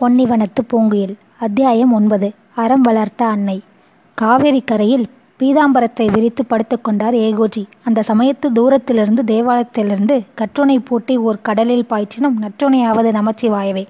பொன்னிவனத்து பூங்குயில். அத்தியாயம் ஒன்பது. அறம் வளர்த்த அன்னை. காவேரி கரையில் பீதாம்பரத்தை விரித்து படுத்துக்கொண்டார் ஏகோஜி. அந்த சமயத்து தூரத்திலிருந்து தேவாலயத்திலிருந்து கற்றுணை பூட்டி ஓர் கடலில் பாய்ச்சினும் நற்றுணையாவது நமச்சிவாயவே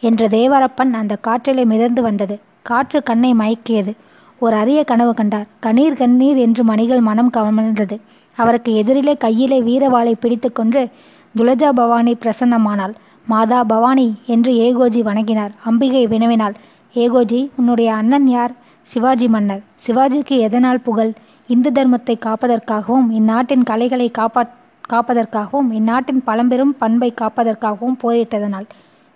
என்ற தேவரப்பன் அந்த காற்றிலே மிதந்து வந்தது. காற்று கண்ணை மயக்கியது. ஒரு அரிய கனவு கண்டார். கணீர் கண்ணீர் என்று மணிகள் மனம் கமழ்ந்தது அவருக்கு எதிரிலே கையிலே வீரவாளை பிடித்துக்கொண்டு துலஜா பவானி பிரசன்னமானாள். மாதா பவானி என்று ஏகோஜி வணங்கினார். அம்பிகை வினவினாள். ஏகோஜி உன்னுடைய அண்ணன் யார்? சிவாஜி மன்னர். சிவாஜிக்கு எதனால் புகழ்? இந்து தர்மத்தை காப்பதற்காகவும் இந்நாட்டின் கலைகளை காப்பா காப்பதற்காகவும் இந்நாட்டின் பழம்பெரும் பண்பை காப்பதற்காகவும் போரிட்டதனால்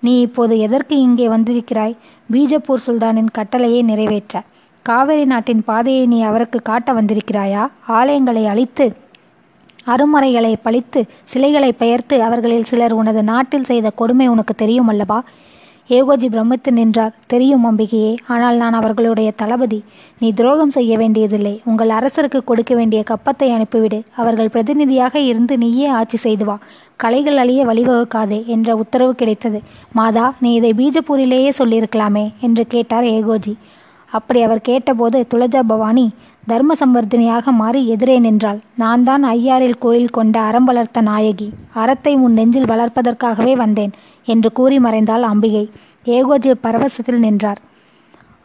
நீ இப்போது எதற்கு இங்கே வந்திருக்கிறாய்? பீஜப்பூர் சுல்தானின் கட்டளையை நிறைவேற்ற. காவிரி நாட்டின் பாதையை நீ அவருக்கு காட்ட வந்திருக்கிறாயா? ஆலயங்களை அழித்து அருமறைகளை பழித்து சிலைகளை பெயர்த்து அவர்களில் சிலர் உனது நாட்டில் செய்த கொடுமை உனக்கு தெரியும் அல்லவா? ஏகோஜி பிரமித்து நின்றார். தெரியும் அம்பிகையே ஆனால் நான் அவர்களுடைய தளபதி. நீ துரோகம் செய்ய வேண்டியதில்லை. உங்கள் அரசருக்கு கொடுக்க வேண்டிய கப்பத்தை அனுப்பிவிடு. அவர்கள் பிரதிநிதியாக இருந்து நீயே ஆட்சி செய்து வா. கலைகள் அழிய வழிவகுக்காதே என்ற உத்தரவு கிடைத்தது. மாதா நீ இதை பீஜப்பூரிலேயே சொல்லியிருக்கலாமே என்று கேட்டார் ஏகோஜி. அப்படி அவர் கேட்டபோது துளஜா பவானி தர்ம சம்பர்தினியாக மாறி எதிரே நின்றாள். நான் தான் ஐயாரில் கோயில் கொண்ட அறம் வளர்த்த நாயகி. அறத்தை உன் நெஞ்சில் வளர்ப்பதற்காகவே வந்தேன் என்று கூறி மறைந்தாள் அம்பிகை. ஏகோஜி பரவசத்தில் நின்றார்.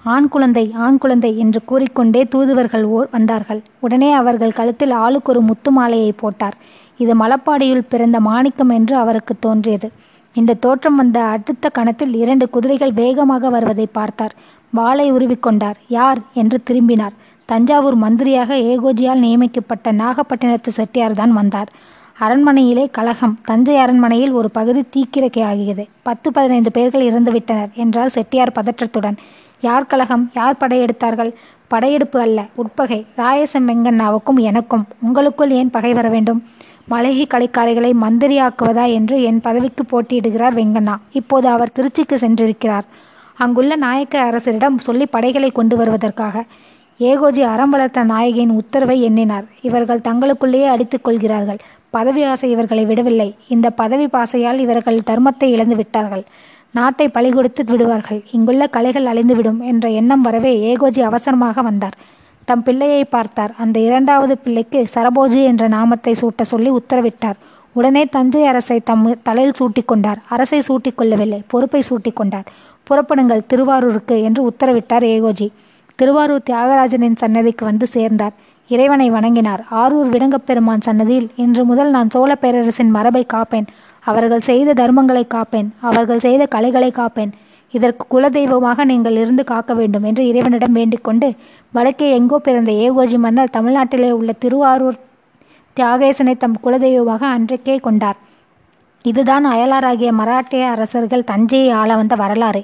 ஆண் குழந்தை ஆண் குழந்தை என்று கூறிக்கொண்டே தூதுவர்கள் ஓ வந்தார்கள். உடனே அவர்கள் கழுத்தில் ஆளுக்கு ஒரு முத்து மாலையை போட்டார். இது மலப்பாடியுள் பிறந்த மாணிக்கம் என்று அவருக்கு தோன்றியது. இந்த தோற்றம் வந்த அடுத்த கணத்தில் இரண்டு குதிரைகள் வேகமாக வருவதை பார்த்தார். வாளை உருவிக்கொண்டார் யார்? என்று திரும்பினார். தஞ்சாவூர் மந்திரியாக ஏகோஜியால் நியமிக்கப்பட்ட நாகப்பட்டினத்து செட்டியார் தான் வந்தார். அரண்மனையிலே கலகம் தஞ்சை அரண்மனையில் ஒரு பகுதி தீக்கிரக்கை ஆகியது. பத்து பதினைந்து பேர்கள் இறந்துவிட்டனர் என்றார் செட்டியார் பதற்றத்துடன் யார் கலகம்? யார் படையெடுத்தார்கள்? படையெடுப்பு அல்ல உட்பகை. ராயசம் வெங்கண்ணாவுக்கும் எனக்கும் உங்களுக்குள் ஏன் பகை வர வேண்டும்? மலைகை கலைக்காரிகளை மந்திரியாக்குவதா என்று என் பதவிக்கு போட்டியிடுகிறார் வெங்கண்ணா. இப்போது அவர் திருச்சிக்கு சென்றிருக்கிறார். அங்குள்ள நாயக்க அரசரிடம் சொல்லி படைகளை கொண்டு வருவதற்காக. ஏகோஜி அறம் வளர்த்த நாயகியின் உத்தரவை எண்ணினார். இவர்கள் தங்களுக்குள்ளேயே அடித்துக் கொள்கிறார்கள். பதவி ஆசை இவர்களை விடவில்லை. இந்த பதவி பாசையால் இவர்கள் தர்மத்தை இழந்து விட்டார்கள். நாட்டை பழி கொடுத்து விடுவார்கள். இங்குள்ள கலைகள் அழிந்துவிடும் என்ற எண்ணம் வரவே ஏகோஜி அவசரமாக வந்தார். தம் பிள்ளையை பார்த்தார். அந்த இரண்டாவது பிள்ளைக்கு சரபோஜி என்ற நாமத்தை சூட்ட சொல்லி உத்தரவிட்டார். உடனே தஞ்சை அரசை தம் தலையில் சூட்டிக்கொண்டார் அரசை சூட்டிக்கொள்ளவில்லை பொறுப்பை சூட்டிக்கொண்டார் புறப்படுங்கள் திருவாரூருக்கு என்று உத்தரவிட்டார் ஏகோஜி. திருவாரூர் தியாகராஜனின் சன்னதிக்கு வந்து சேர்ந்தார். இறைவனை வணங்கினார். ஆரூர் விடங்கப்பெருமான் சன்னதியில் இன்று முதல் நான் சோழ பேரரசின் மரபை காப்பேன். அவர்கள் செய்த தர்மங்களை காப்பேன். அவர்கள் செய்த கலைகளை காப்பேன். இதற்கு குலதெய்வமாக நீங்கள் இருந்து காக்க வேண்டும் என்று இறைவனிடம் வேண்டிக்கொண்டு வடக்கே எங்கோ பிறந்த ஏகோஜி மன்னர் தமிழ்நாட்டிலே உள்ள திருவாரூர் தியாகேசனை தம் குலதெய்வமாக அன்றைக்கே கொண்டார். இதுதான் அயலாராகிய மராட்டிய அரசர்கள் தஞ்சையை ஆள வந்த வரலாறு.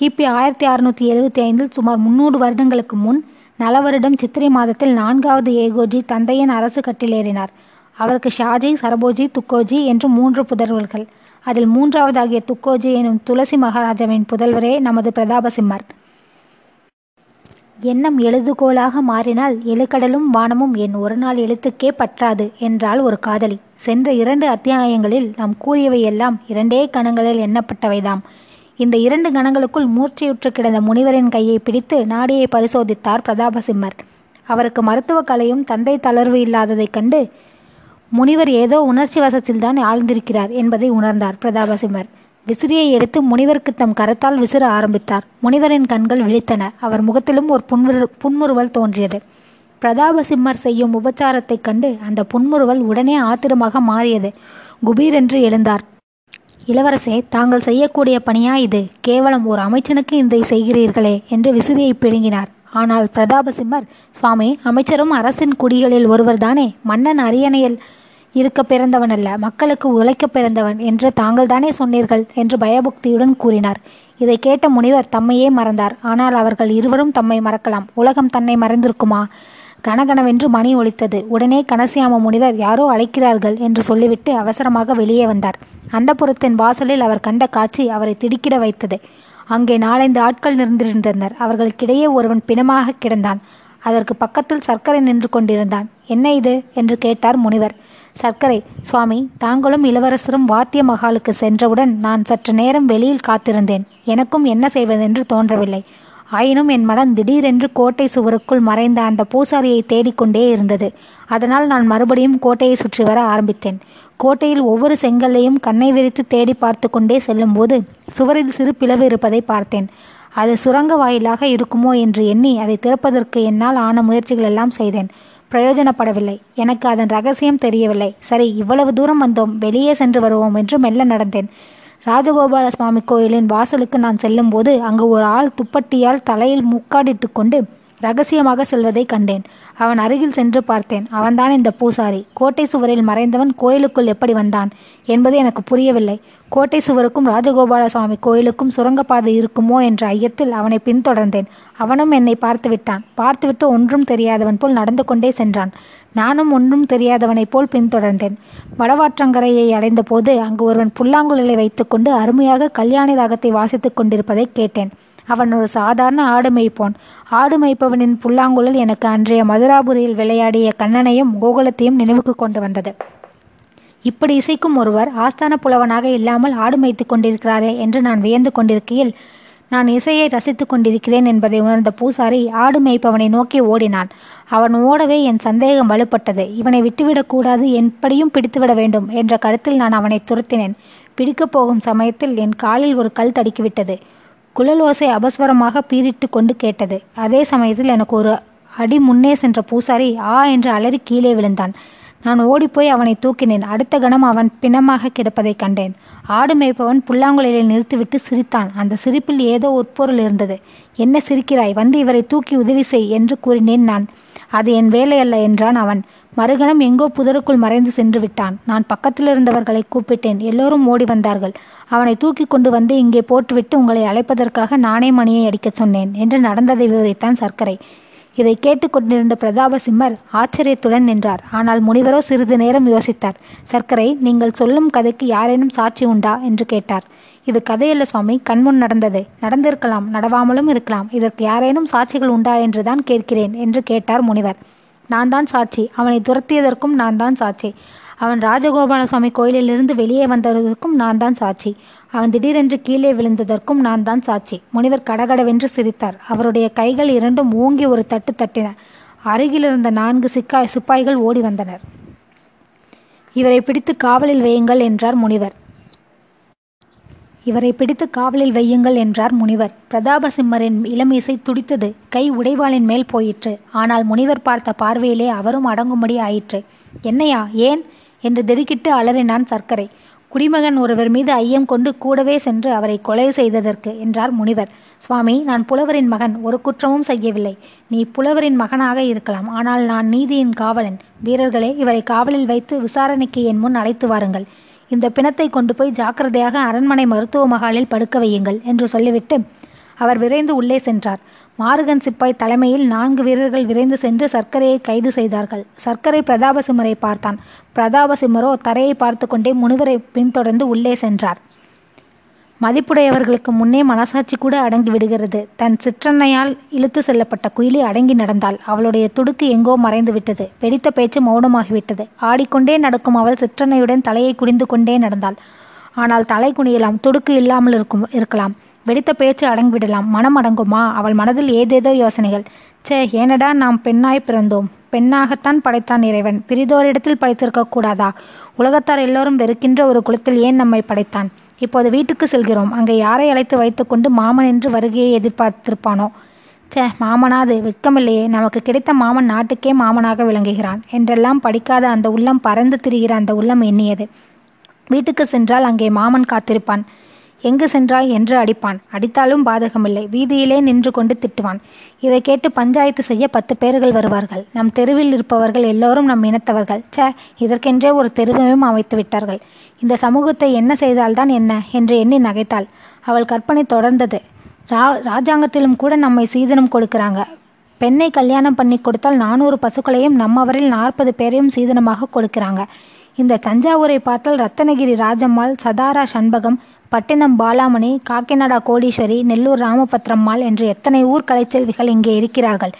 கிபி ஆயிரத்தி அறுநூற்றி எழுபத்தி ஐந்தில் சுமார் முன்னூறு வருடங்களுக்கு முன் நலவருடம் சித்திரை மாதத்தில் நான்காவது ஏகோஜி தந்தையின் அரசு கட்டிலேறினார். அவருக்கு ஷாஜி சரபோஜி துக்கோஜி என்று மூன்று புதல்வர்கள். அதில் மூன்றாவதாகிய துக்கோஜி எனும் துளசி மகாராஜாவின் புதல்வரே நமது பிரதாபசிம்மர். எண்ணம் எழுதுகோலாக மாறினால் எழுக்கடலும் வானமும் என் ஒரு நாள் எழுத்துக்கே பற்றாது என்றால் ஒரு காதலி. சென்ற இரண்டு அத்தியாயங்களில் நாம் கூறியவை எல்லாம் இரண்டே கணங்களில் எண்ணப்பட்டவைதாம். இந்த இரண்டு கணங்களுக்குள் மூர்ச்சையுற்று கிடந்த முனிவரின் கையை பிடித்து நாடியை பரிசோதித்தார் பிரதாபசிம்மர். அவருக்கு மருத்துவ கலையும் தந்தை தளர்வு இல்லாததைக் கண்டு முனிவர் ஏதோ உணர்ச்சி வசத்தில்தான் ஆழ்ந்திருக்கிறார் என்பதை உணர்ந்தார் பிரதாபசிம்மர். விசிறியை எடுத்து முனிவருக்கு தம் கரத்தால் விசிற ஆரம்பித்தார். முனிவரின் கண்கள் விழித்தன. அவர் முகத்திலும் ஒரு புன்முறு புன்முறுவல் தோன்றியது. பிரதாபசிம்மர் செய்யும் உபச்சாரத்தைக் கண்டு அந்த புன்முறுவல் உடனே ஆத்திரமாக மாறியது. குபீரென்று எழுந்தார். இளவரசே தாங்கள் செய்யக்கூடிய பணியா இது? கேவலம் ஒரு அமைச்சனுக்கு இதை செய்கிறீர்களே என்று விசிறியை பிடுங்கினார். ஆனால் பிரதாபசிம்மர் சுவாமி அமைச்சரும் அரசின் குடிகளில் ஒருவர்தானே? மன்னன் அரியணையில் இருக்க பிறந்தவன் அல்ல மக்களுக்கு உழைக்க பிறந்தவன் என்று தாங்கள் தானே சொன்னீர்கள்? என்று பயபக்தியுடன் கூறினார். இதை கேட்ட முனிவர் தம்மையே மறந்தார். ஆனால் அவர்கள் இருவரும் தம்மை மறக்கலாம். உலகம் தன்னை மறந்திருக்குமா? கனகனவென்று மணி ஒலித்தது. உடனே கனசியாம முனிவர் யாரோ அழைக்கிறார்கள் என்று சொல்லிவிட்டு அவசரமாக வெளியே வந்தார். அந்த புறத்தின் வாசலில் அவர் கண்ட காட்சி அவரை திடுக்கிட வைத்தது. அங்கே நாலைந்து ஆட்கள் நின்றிருந்தனர். அவர்களுக்கிடையே ஒருவன் பிணமாக கிடந்தான். அதற்கு பக்கத்தில் சர்க்கரை நின்று கொண்டிருந்தான். என்ன இது? என்று கேட்டார் முனிவர். சர்க்கரை சுவாமி தாங்களும் இளவரசரும் வாத்திய மகாலுக்கு சென்றவுடன் நான் சற்று நேரம் வெளியில் காத்திருந்தேன். எனக்கும் என்ன செய்வதென்று தோன்றவில்லை. ஆயினும் என் மனம் திடீரென்று கோட்டை சுவருக்குள் மறைந்த அந்த பூசாரியை தேடிக்கொண்டே இருந்தது. அதனால் நான் மறுபடியும் கோட்டையை சுற்றி வர ஆரம்பித்தேன். கோட்டையில் ஒவ்வொரு செங்கல்லையும் கண்ணை விரித்து தேடி பார்த்து கொண்டே செல்லும்போது சுவரில் சிறு பிளவு இருப்பதை பார்த்தேன். அது சுரங்க வாயிலாக இருக்குமோ என்று எண்ணி அதை திறப்பதற்கு என்னால் ஆன முயற்சிகள் எல்லாம் செய்தேன். பிரயோஜனப்படவில்லை. எனக்கு அதன் ரகசியம் தெரியவில்லை. சரி இவ்வளவு தூரம் வந்தோம். வெளியே சென்று வருவோம் என்று மெல்ல நடந்தேன். ராஜகோபால சுவாமி கோயிலின் வாசலுக்கு நான் செல்லும்போது அங்கு ஒரு ஆள் துப்பட்டியால் தலையில் முக்காடிட்டு கொண்டு ரகசியமாக செல்வதை கண்டேன். அவன் அருகில் சென்று பார்த்தேன். அவன்தான் இந்த பூசாரி. கோட்டை சுவரில் மறைந்தவன் கோயிலுக்குள் எப்படி வந்தான் என்பது எனக்கு புரியவில்லை. கோட்டை சுவருக்கும் ராஜகோபால சுவாமி கோயிலுக்கும் சுரங்கப்பாதை இருக்குமோ என்ற ஐயத்தில் அவனை பின்தொடர்ந்தேன். அவனும் என்னை பார்த்து விட்டான் பார்த்துவிட்டு ஒன்றும் தெரியாதவன் போல் நடந்து கொண்டே சென்றான். நானும் ஒன்றும் தெரியாதவனைப் போல் பின்தொடர்ந்தேன். வடவாற்றங்கரையை அடைந்தபோது அங்கு ஒருவன் புல்லாங்குழலை வைத்துக்கொண்டு அருமையாக கல்யாணி ராகத்தை வாசித்துக் கொண்டிருப்பதை கேட்டேன். அவன் ஒரு சாதாரண ஆடு மேய்ப்போன். ஆடு மேய்ப்பவனின் புல்லாங்குழல் எனக்கு அன்றைய மதுராபுரியில் விளையாடிய கண்ணனையும் கோகுலத்தையும் நினைவுக்கு கொண்டு வந்தது. இப்படி இசைக்கும் ஒருவர் ஆஸ்தான புலவனாக இல்லாமல் ஆடு மேய்த்து கொண்டிருக்கிறாரே என்று நான் வியந்து கொண்டிருக்கையில் நான் இசையை ரசித்து கொண்டிருக்கிறேன் என்பதை உணர்ந்த பூசாரி ஆடு மேய்ப்பவனை நோக்கி ஓடினான். அவன் ஓடவே என் சந்தேகம் வலுப்பட்டது. இவனை விட்டுவிடக்கூடாது எப்படியும் பிடித்துவிட வேண்டும் என்ற கருத்தில் நான் அவனை துரத்தினேன். பிடிக்கப் போகும் சமயத்தில் என் காலில் ஒரு கல் தடுக்கிவிட்டது. குழல் ஓசை அபஸ்வரமாக பீரிட்டு கொண்டு கேட்டது. அதே சமயத்தில் எனக்கு ஒரு அடி முன்னே சென்ற பூசாரி ஆ என்று அலறி கீழே விழுந்தான். நான் ஓடிப்போய் அவனை தூக்கினேன். அடுத்த கணம் அவன் பிணமாக கிடப்பதைக் கண்டேன். ஆடு மேய்ப்பவன் புல்லாங்குழலில் நிறுத்திவிட்டு சிரித்தான். அந்த சிரிப்பில் ஏதோ உட்பொருள் இருந்தது. என்ன சிரிக்கிறாய்? வந்து இவரை தூக்கி உதவி செய் என்று கூறினேன் நான். அது என் வேலையல்ல என்றான் அவன். மறுகணம் எங்கோ புதருக்குள் மறைந்து சென்று விட்டான். நான் பக்கத்தில் இருந்தவர்களை கூப்பிட்டேன். எல்லோரும் ஓடி வந்தார்கள். அவனை தூக்கி கொண்டு வந்து இங்கே போட்டுவிட்டு உங்களை அழைப்பதற்காக நானே மணியை அடிக்கச் சொன்னேன் என்று நடந்ததை விவரித்தான் சர்க்கரை. இதை கேட்டுக்கொண்டிருந்த பிரதாப சிம்மர் ஆச்சரியத்துடன் நின்றார். ஆனால் முனிவரோ சிறிது நேரம் யோசித்தார். சர்க்கரை நீங்கள் சொல்லும் கதைக்கு யாரேனும் சாட்சி உண்டா? என்று கேட்டார். இது கதையல்ல சுவாமி கண்முன் நடந்தது. நடந்திருக்கலாம் நடவாமலும் இருக்கலாம். இதற்கு யாரேனும் சாட்சிகள் உண்டா என்றுதான் கேட்கிறேன் என்று கேட்டார் முனிவர். நான் தான் சாட்சி. அவனை துரத்தியதற்கும் நான் தான் சாட்சி. அவன் ராஜகோபால சுவாமி கோயிலிலிருந்து வெளியே வந்ததற்கும் நான் தான் சாட்சி. அவன் திடீரென்று கீழே விழுந்ததற்கும் நான் தான் சாட்சி. முனிவர் கடகடவென்று சிரித்தார். அவருடைய கைகள் இரண்டும் ஓங்கி ஒரு தட்டு தட்டின. அருகில் இருந்த நான்கு சிக்காய் சிப்பாய்கள் ஓடி வந்தனர். இவரை பிடித்து காவலில் வையுங்கள் என்றார் முனிவர். இவரை பிடித்து காவலில் வையுங்கள் என்றார் முனிவர். பிரதாபசிம்மரின் இளமீசை துடித்தது. கை உடைவாளின் மேல் போயிற்று. ஆனால் முனிவர் பார்த்த பார்வையிலே அவரும் அடங்கும்படி ஆயிற்று. என்னையா? ஏன்? என்று திடுக்கிட்டு அலறினான் சர்க்கரை. குடிமகன் ஒருவர் மீது ஐயம் கொண்டு கூடவே சென்று அவரை கொலை செய்ததற்கு என்றார் முனிவர். சுவாமி நான் புலவரின் மகன் ஒரு குற்றமும் செய்யவில்லை. நீ புலவரின் மகனாக இருக்கலாம். ஆனால் நான் நீதியின் காவலன். வீரர்களே இவரை காவலில் வைத்து விசாரணைக்கு என் முன் அழைத்து வாருங்கள். இந்த பிணத்தை கொண்டு போய் ஜாக்கிரதையாக அரண்மனை மருத்துவ மகாலில் படுக்க வையுங்கள் என்று சொல்லிவிட்டு அவர் விரைந்து உள்ளே சென்றார். மாருகன் சிப்பாய் தலைமையில் நான்கு வீரர்கள் விரைந்து சென்று சர்க்கரையை கைது செய்தார்கள். சர்க்கரை பிரதாபசிம்மரை பார்த்தான். பிரதாபசிம்மரோ தரையை பார்த்து கொண்டே முனிவரை பின்தொடர்ந்து உள்ளே சென்றார். மதிப்புடையவர்களுக்கு முன்னே மனசாட்சி கூட அடங்கி விடுகிறது. தன் சிற்றன்னையால் இழுத்து செல்லப்பட்ட குயிலி அடங்கி நடந்தாள். அவளுடைய துடுக்கு எங்கோ மறைந்து விட்டது. வெடித்த பேச்சு மௌனமாகிவிட்டது. ஆடிக்கொண்டே நடக்கும் அவள் சிற்றன்னையுடன் தலையை குடிந்து கொண்டே நடந்தாள். ஆனால் தலை குனியலாம் துடுக்கு இல்லாமல் இருக்கும் இருக்கலாம். வெடித்த பேச்சு அடங்கிவிடலாம். மனம் அடங்குமா? அவள் மனதில் ஏதேதோ யோசனைகள். சே ஏனடா நாம் பெண்ணாய் பிறந்தோம். பெண்ணாகத்தான் படைத்தான் இறைவன். பிரிதோரிடத்தில் படைத்திருக்க கூடாதா? உலகத்தார் எல்லோரும் வெறுக்கின்ற ஒரு குலத்தில் ஏன் நம்மை படைத்தான்? இப்போது வீட்டுக்கு செல்கிறோம். அங்கே யாரை அழைத்து வைத்துக்கொண்டு மாமன் என்று வருகையை எதிர்பார்த்திருப்பானோ? சே மாமனாது வெட்கமில்லையே. நமக்கு கிடைத்த மாமன் நாட்டுக்கே மாமனாக விளங்குகிறான். என்றெல்லாம் படிக்காத அந்த உள்ளம் பறந்து திரிகிற அந்த உள்ளம் எண்ணியது. வீட்டுக்கு சென்றால் அங்கே மாமன் காத்திருப்பான். எங்கு சென்றாய் என்று அடிப்பான். அடித்தாலும் பாதகமில்லை. வீதியிலே நின்று கொண்டு திட்டுவான். இதை கேட்டு பஞ்சாயத்து செய்ய பத்து பேர்கள் வருவார்கள். நம் தெருவில் இருப்பவர்கள் எல்லோரும் நம் இனத்தவர்கள். சே இதற்கென்றே ஒரு தெருவையும் அமைத்து விட்டார்கள். இந்த சமூகத்தை என்ன செய்தால்தான் என்ன? என்று எண்ணி நகைத்தாள். அவள் கற்பனை தொடர்ந்தது. ரா ராஜாங்கத்திலும் கூட நம்மை சீதனம் கொடுக்கிறாங்க. பெண்ணை கல்யாணம் பண்ணி கொடுத்தால் நானூறு பசுக்களையும் நம்மவரில் நாற்பது பேரையும் சீதனமாக கொடுக்கிறாங்க. இந்த தஞ்சாவூரை பார்த்தால் ரத்தனகிரி ராஜம்மாள் சதாரா சண்பகம் பட்டினம் பாலாமணி காக்கிநாடா கோடீஸ்வரி நெல்லூர் ராமபத்ரம்மாள் என்று எத்தனை ஊர் கலைச்செல்விகள் இங்கே இருக்கிறார்கள்.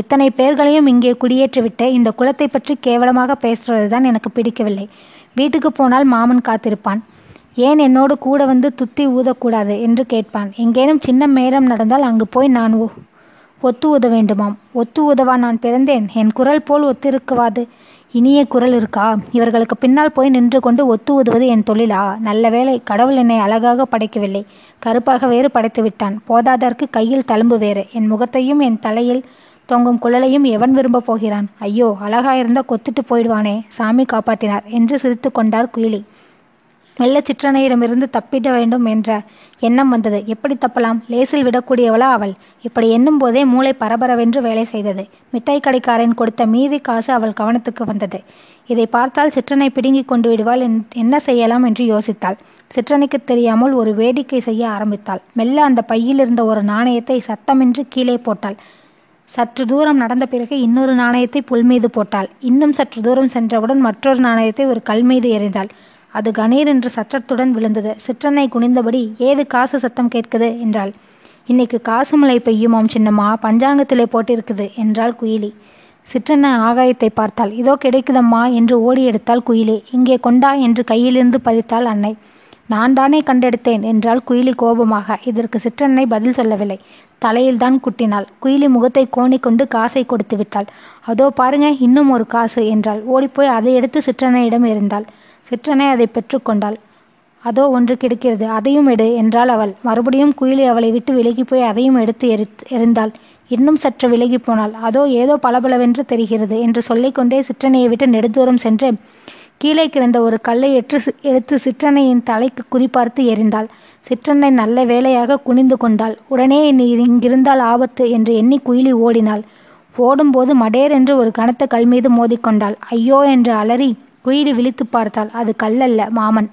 இத்தனை பேர்களையும் இங்கே குடியேற்றிவிட்டு இந்த குலத்தை பற்றி கேவலமாக பேசுறது தான் எனக்கு பிடிக்கவில்லை. வீட்டுக்கு போனால் மாமன் காத்திருப்பான். ஏன் என்னோடு கூட வந்து துத்தி ஊதக்கூடாது என்று கேட்பான். எங்கேனும் சின்ன மேளம் நடந்தால் அங்கு போய் நான் ஒத்து ஊத வேண்டுமாம். ஒத்து ஊதவா நான் பிறந்தேன்? என் குரல் போல் ஒத்திருக்குவாது. இனிய குரல் இருக்கா? இவர்களுக்கு பின்னால் போய் நின்று கொண்டு ஒத்து ஊதுவது என் தொழிலா? நல்ல வேளை கடவுள் என்னை அழகாக படைக்கவில்லை. கருப்பாக வேறு படைத்து விட்டான். போதாதற்கு கையில் தழும்பு வேறு. என் முகத்தையும் என் தலையில் தொங்கும் குழலையும் எவன் விரும்பப் போகிறான்? ஐயோ அழகாயிருந்தா கொத்துட்டு போயிடுவானே. சாமி காப்பாத்தினார் என்று சிரித்து கொண்டார் குயிலி. மெல்ல சிற்றனையிடமிருந்து தப்பிட வேண்டும் என்ற எண்ணம் வந்தது. எப்படி தப்பலாம்? லேசில் விடக்கூடியவளா அவள். இப்படி எண்ணும் போதே மூளை பரபரவென்று வேலை செய்தது. மிட்டாய் கடைக்காரன் கொடுத்த மீதி காசு அவள் கவனத்துக்கு வந்தது. இதை பார்த்தால் சிற்றனை பிடுங்கிக் கொண்டு விடுவாள் என்ன செய்யலாம்? என்று யோசித்தாள். சிற்றனைக்கு தெரியாமல் ஒரு வேடிக்கை செய்ய ஆரம்பித்தாள். மெல்ல அந்த பையில் இருந்த ஒரு நாணயத்தை சத்தமின்றி கீழே போட்டாள். சற்று தூரம் நடந்த பிறகு இன்னொரு நாணயத்தை புல் மீது போட்டாள். இன்னும் சற்று தூரம் சென்றவுடன் மற்றொரு நாணயத்தை ஒரு கல் மீது எறிந்தாள். அது கணீர் என்று சத்தத்துடன் விழுந்தது. சிற்றனை குனிந்தபடி ஏது காசு சத்தம் கேட்குது? என்றாள். இன்னைக்கு காசு மழை பெய்யுமாம் சின்னம்மா பஞ்சாங்கத்திலே போட்டிருக்குது என்றாள் குயிலி. சிற்றன்ன ஆகாயத்தை பார்த்தாள். இதோ கிடைக்குதம்மா என்று ஓடி எடுத்தாள் குயிலி. இங்கே கொண்டா என்று கையிலிருந்து பறித்தாள் அன்னை. நான் தானே கண்டெடுத்தேன் என்றாள் குயிலி கோபமாக. இதற்கு சிற்றன்னை பதில் சொல்லவில்லை. தலையில்தான் குட்டினாள். குயிலி முகத்தை கோணிக்கொண்டு காசை கொடுத்து விட்டாள். அதோ பாருங்க இன்னும் ஒரு காசு என்றாள். ஓடிப்போய் அதை எடுத்து சிற்றனையிடம் இருந்தாள். சிற்றனை அதை பெற்றுக்கொண்டாள். அதோ ஒன்று கிடைக்கிறது அதையும் எடு என்றாள் அவள். மறுபடியும் குயிலி அவளை விட்டு விலகி போய் அதையும் எடுத்து எரி எறிந்தாள். இன்னும் சற்று விலகி போனாள். அதோ ஏதோ பளபளவென்று தெரிகிறது என்று சொல்லிக்கொண்டே சிற்றனையை விட்டு நெடுந்தூரம் சென்று கீழே கிடந்த ஒரு கல்லை எற்று எடுத்து சிற்றனையின் தலைக்கு குறிப்பார்த்து எறிந்தாள். சிற்றனை நல்ல வேலையாக குனிந்து கொண்டாள். உடனே இங்கிருந்தால் ஆபத்து என்று எண்ணி குயிலி ஓடினாள். ஓடும்போது மடேர் என்று ஒரு கனத்த கல் மீது மோதிக்கொண்டாள் ஐயோ என்று அலறி குயிலி விழித்து பார்த்தாள். அது கல்லல்ல மாமன்.